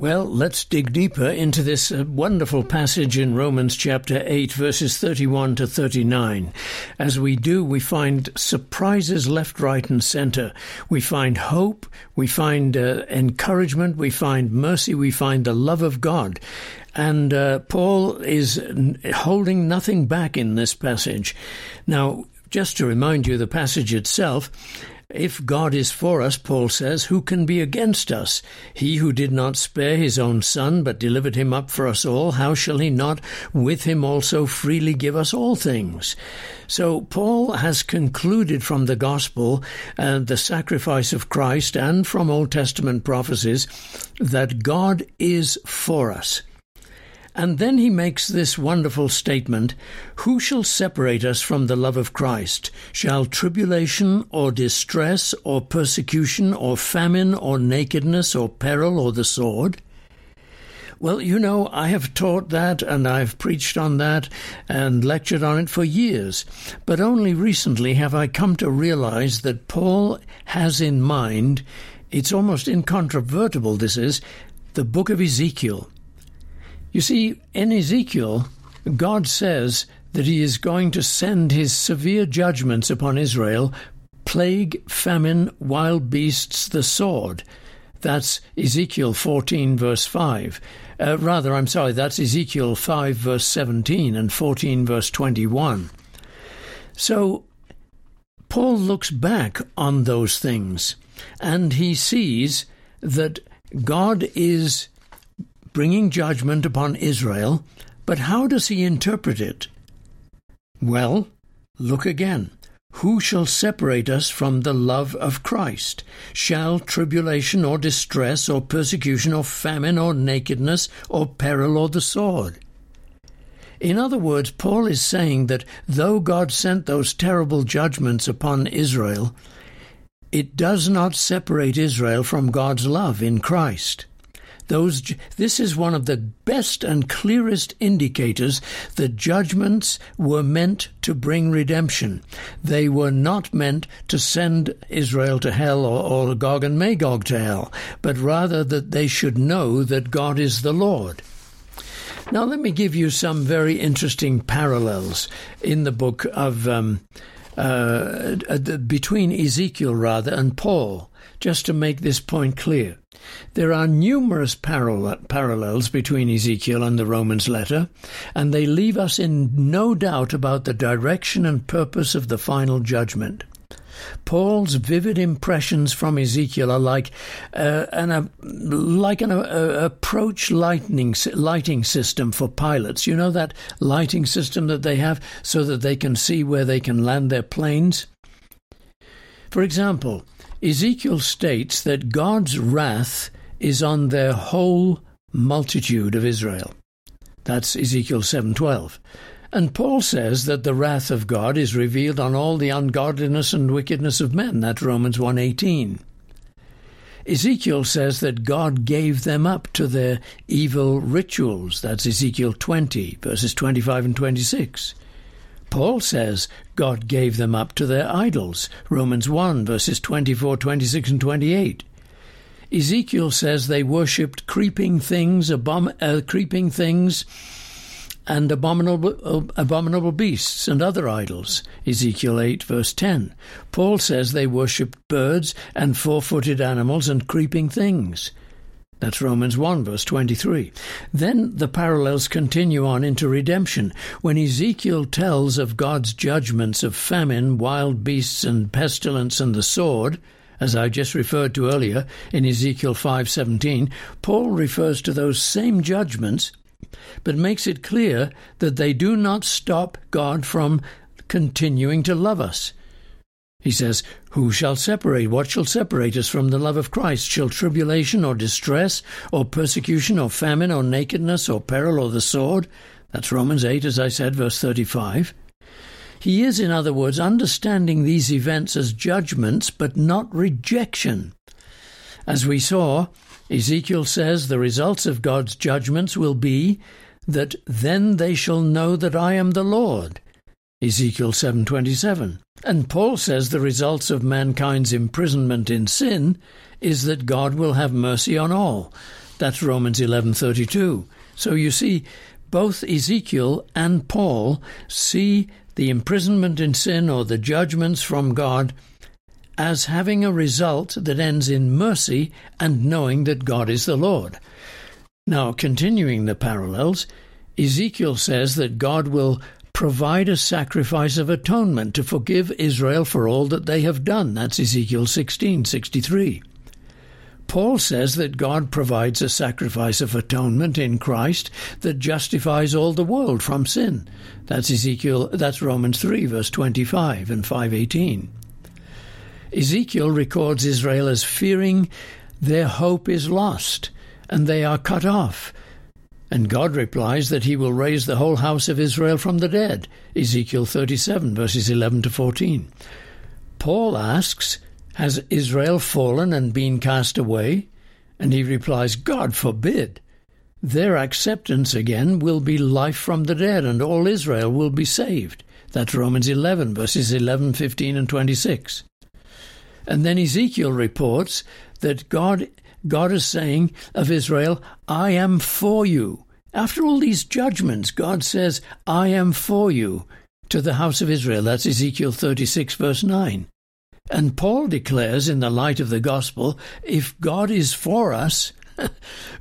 Well, let's dig deeper into this uh, wonderful passage in Romans chapter 8, verses 31 to 39. As we do, we find surprises left, right, and center. We find hope, we find uh, encouragement, we find mercy, we find the love of God. And uh, Paul is holding nothing back in this passage. Now, just to remind you, the passage itself if God is for us, Paul says, who can be against us? He who did not spare his own son, but delivered him up for us all, how shall he not with him also freely give us all things? So Paul has concluded from the gospel and the sacrifice of Christ and from Old Testament prophecies that God is for us. And then he makes this wonderful statement Who shall separate us from the love of Christ? Shall tribulation or distress or persecution or famine or nakedness or peril or the sword? Well, you know, I have taught that and I've preached on that and lectured on it for years, but only recently have I come to realize that Paul has in mind, it's almost incontrovertible, this is, the book of Ezekiel. You see, in Ezekiel, God says that he is going to send his severe judgments upon Israel plague, famine, wild beasts, the sword. That's Ezekiel 14, verse 5. Uh, rather, I'm sorry, that's Ezekiel 5, verse 17 and 14, verse 21. So, Paul looks back on those things and he sees that God is bringing judgment upon Israel, but how does he interpret it? Well, look again. Who shall separate us from the love of Christ? Shall tribulation or distress or persecution or famine or nakedness or peril or the sword? In other words, Paul is saying that though God sent those terrible judgments upon Israel, it does not separate Israel from God's love in Christ. Those, this is one of the best and clearest indicators that judgments were meant to bring redemption. They were not meant to send Israel to hell or, or Gog and Magog to hell, but rather that they should know that God is the Lord. Now, let me give you some very interesting parallels in the book of um, uh, uh between Ezekiel rather and Paul, just to make this point clear. There are numerous parallels between Ezekiel and the Romans letter, and they leave us in no doubt about the direction and purpose of the final judgment. Paul's vivid impressions from Ezekiel are like uh, an uh, like an uh, approach lightning lighting system for pilots. You know that lighting system that they have so that they can see where they can land their planes. For example, Ezekiel states that God's wrath is on their whole multitude of Israel. That's Ezekiel 7:12. And Paul says that the wrath of God is revealed on all the ungodliness and wickedness of men. That's Romans 1:18. Ezekiel says that God gave them up to their evil rituals. That's Ezekiel 20, verses 25 and 26. Paul says God gave them up to their idols. Romans 1, verses 24, 26, and 28. Ezekiel says they worshipped creeping things, abom- uh, creeping things, and abominable, abominable beasts and other idols. Ezekiel 8, verse 10. Paul says they worshipped birds and four footed animals and creeping things. That's Romans 1, verse 23. Then the parallels continue on into redemption. When Ezekiel tells of God's judgments of famine, wild beasts, and pestilence and the sword, as I just referred to earlier in Ezekiel 5:17, Paul refers to those same judgments but makes it clear that they do not stop God from continuing to love us. He says, Who shall separate? What shall separate us from the love of Christ? Shall tribulation or distress or persecution or famine or nakedness or peril or the sword? That's Romans 8, as I said, verse 35. He is, in other words, understanding these events as judgments but not rejection. As we saw, Ezekiel says the results of God's judgments will be that then they shall know that I am the Lord. Ezekiel 7:27. And Paul says the results of mankind's imprisonment in sin is that God will have mercy on all. That's Romans 11:32. So you see both Ezekiel and Paul see the imprisonment in sin or the judgments from God as having a result that ends in mercy and knowing that God is the Lord. Now, continuing the parallels, Ezekiel says that God will provide a sacrifice of atonement to forgive Israel for all that they have done. That's Ezekiel 16:63. Paul says that God provides a sacrifice of atonement in Christ that justifies all the world from sin. That's Ezekiel that's Romans 3 verse 25 and 518. Ezekiel records Israel as fearing their hope is lost and they are cut off. And God replies that he will raise the whole house of Israel from the dead. Ezekiel 37 verses 11 to 14. Paul asks, has Israel fallen and been cast away? And he replies, God forbid. Their acceptance again will be life from the dead, and all Israel will be saved. That's Romans 11, verses 11, 15, and 26. And then Ezekiel reports that God, God is saying of Israel, I am for you. After all these judgments, God says, I am for you to the house of Israel. That's Ezekiel 36, verse 9. And Paul declares in the light of the gospel if God is for us,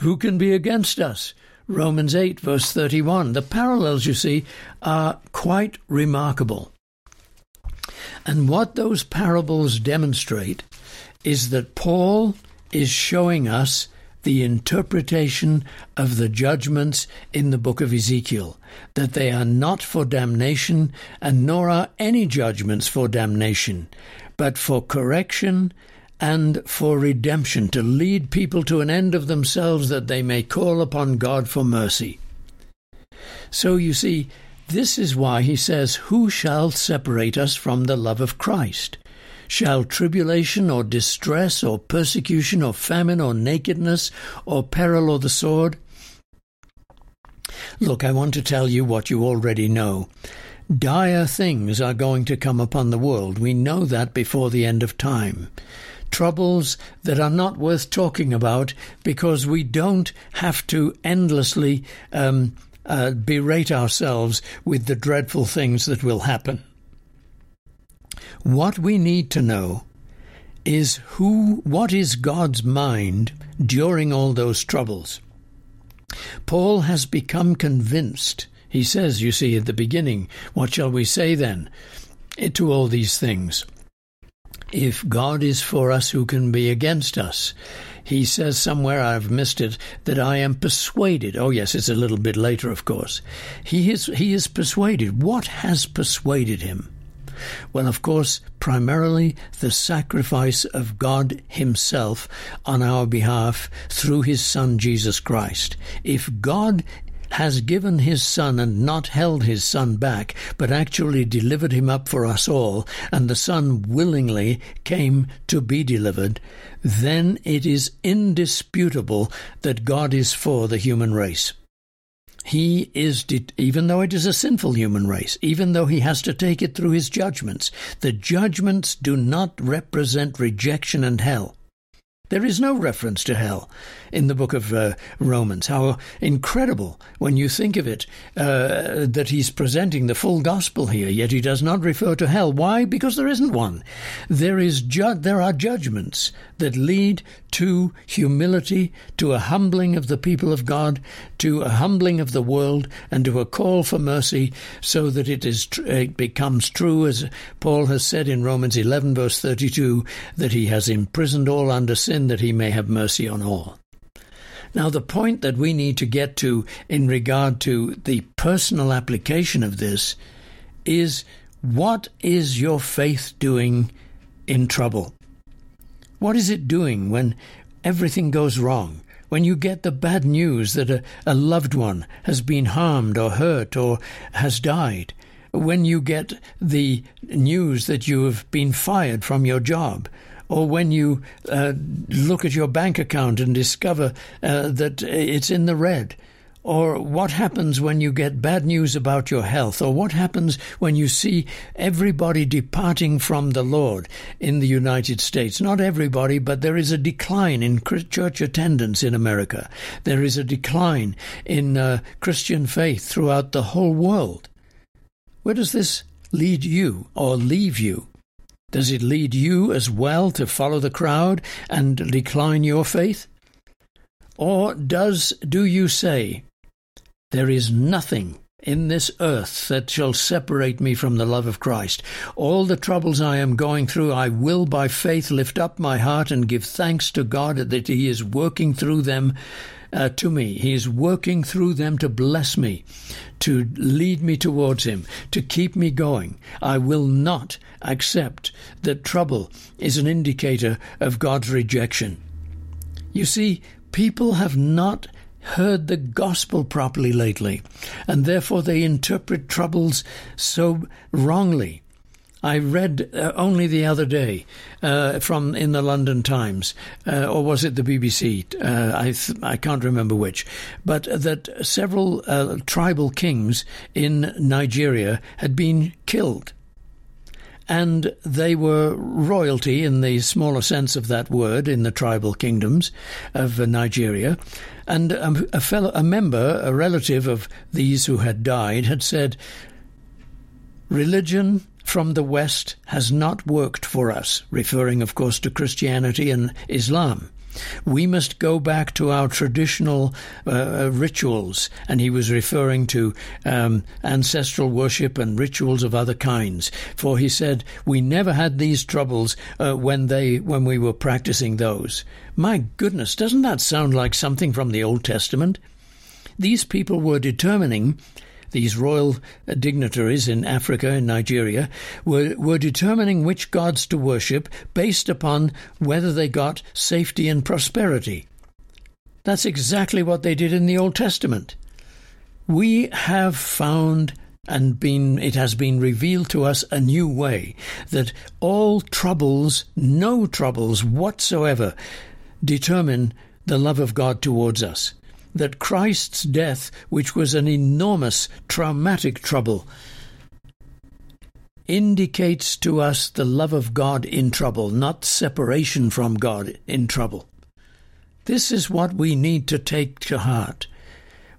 who can be against us? Romans 8, verse 31. The parallels, you see, are quite remarkable. And what those parables demonstrate is that Paul is showing us the interpretation of the judgments in the book of Ezekiel, that they are not for damnation, and nor are any judgments for damnation, but for correction and for redemption, to lead people to an end of themselves that they may call upon God for mercy. So you see, this is why he says, Who shall separate us from the love of Christ? Shall tribulation or distress or persecution or famine or nakedness or peril or the sword? Look, I want to tell you what you already know. Dire things are going to come upon the world. We know that before the end of time. Troubles that are not worth talking about because we don't have to endlessly um, uh, berate ourselves with the dreadful things that will happen. What we need to know is who, what is God's mind during all those troubles. Paul has become convinced he says, you see, at the beginning, What shall we say then to all these things? If God is for us, who can be against us? He says somewhere, I've missed it, that I am persuaded. Oh, yes, it's a little bit later, of course. He is, he is persuaded. What has persuaded him? Well, of course, primarily the sacrifice of God Himself on our behalf through His Son Jesus Christ. If God has given his Son and not held his Son back, but actually delivered him up for us all, and the Son willingly came to be delivered, then it is indisputable that God is for the human race. He is, even though it is a sinful human race, even though he has to take it through his judgments, the judgments do not represent rejection and hell. There is no reference to hell in the book of uh, Romans. How incredible when you think of it uh, that he's presenting the full gospel here, yet he does not refer to hell. Why? Because there isn't one. There is ju- there are judgments that lead to humility, to a humbling of the people of God, to a humbling of the world, and to a call for mercy, so that it is tr- it becomes true, as Paul has said in Romans 11 verse 32, that he has imprisoned all under sin, that he may have mercy on all. Now, the point that we need to get to in regard to the personal application of this is what is your faith doing in trouble? What is it doing when everything goes wrong? When you get the bad news that a, a loved one has been harmed or hurt or has died? When you get the news that you have been fired from your job? Or when you uh, look at your bank account and discover uh, that it's in the red, Or what happens when you get bad news about your health? Or what happens when you see everybody departing from the Lord in the United States? Not everybody, but there is a decline in church attendance in America. There is a decline in uh, Christian faith throughout the whole world. Where does this lead you or leave you? Does it lead you as well to follow the crowd and decline your faith? Or does do you say, there is nothing in this earth that shall separate me from the love of Christ. All the troubles I am going through, I will by faith lift up my heart and give thanks to God that He is working through them uh, to me. He is working through them to bless me, to lead me towards Him, to keep me going. I will not accept that trouble is an indicator of God's rejection. You see, people have not heard the gospel properly lately, and therefore they interpret troubles so wrongly. I read uh, only the other day uh, from in the London Times, uh, or was it the BBC? Uh, I th- I can't remember which, but that several uh, tribal kings in Nigeria had been killed and they were royalty in the smaller sense of that word in the tribal kingdoms of Nigeria. And a, fellow, a member, a relative of these who had died, had said, Religion from the West has not worked for us, referring, of course, to Christianity and Islam. We must go back to our traditional uh, uh, rituals, and he was referring to um, ancestral worship and rituals of other kinds. For he said we never had these troubles uh, when they when we were practicing those. My goodness, doesn't that sound like something from the Old Testament? These people were determining these royal uh, dignitaries in Africa and Nigeria were, were determining which gods to worship based upon whether they got safety and prosperity. That's exactly what they did in the Old Testament. We have found and been it has been revealed to us a new way that all troubles, no troubles whatsoever, determine the love of God towards us that Christ's death, which was an enormous traumatic trouble, indicates to us the love of God in trouble, not separation from God in trouble. This is what we need to take to heart.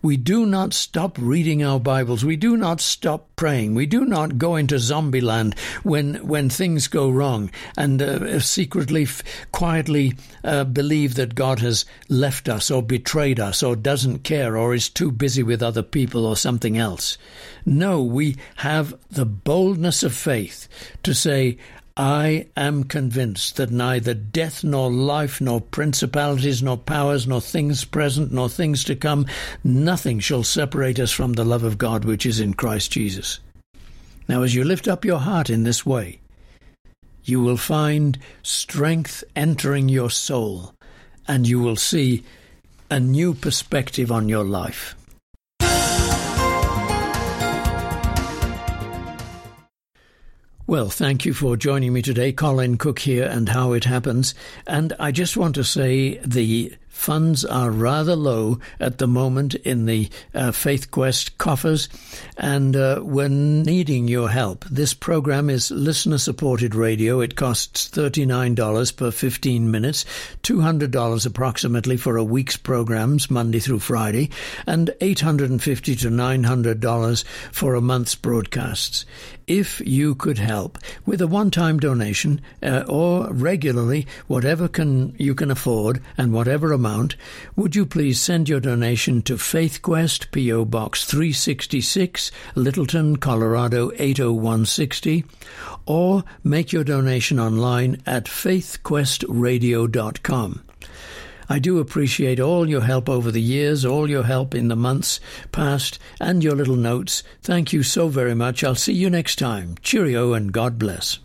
We do not stop reading our Bibles. We do not stop praying. We do not go into zombie land when, when things go wrong and uh, secretly, f- quietly uh, believe that God has left us or betrayed us or doesn't care or is too busy with other people or something else. No, we have the boldness of faith to say, I am convinced that neither death nor life, nor principalities, nor powers, nor things present, nor things to come, nothing shall separate us from the love of God which is in Christ Jesus. Now, as you lift up your heart in this way, you will find strength entering your soul, and you will see a new perspective on your life. Well, thank you for joining me today. Colin Cook here and How It Happens. And I just want to say the funds are rather low at the moment in the uh, Faith Quest coffers, and uh, we're needing your help. This program is listener supported radio. It costs $39 per 15 minutes, $200 approximately for a week's programs, Monday through Friday, and 850 to $900 for a month's broadcasts. If you could help with a one-time donation uh, or regularly, whatever can you can afford and whatever amount would you please send your donation to FaithQuest, P.O. Box 366, Littleton, Colorado 80160, or make your donation online at faithquestradio.com. I do appreciate all your help over the years, all your help in the months past, and your little notes. Thank you so very much. I'll see you next time. Cheerio and God bless.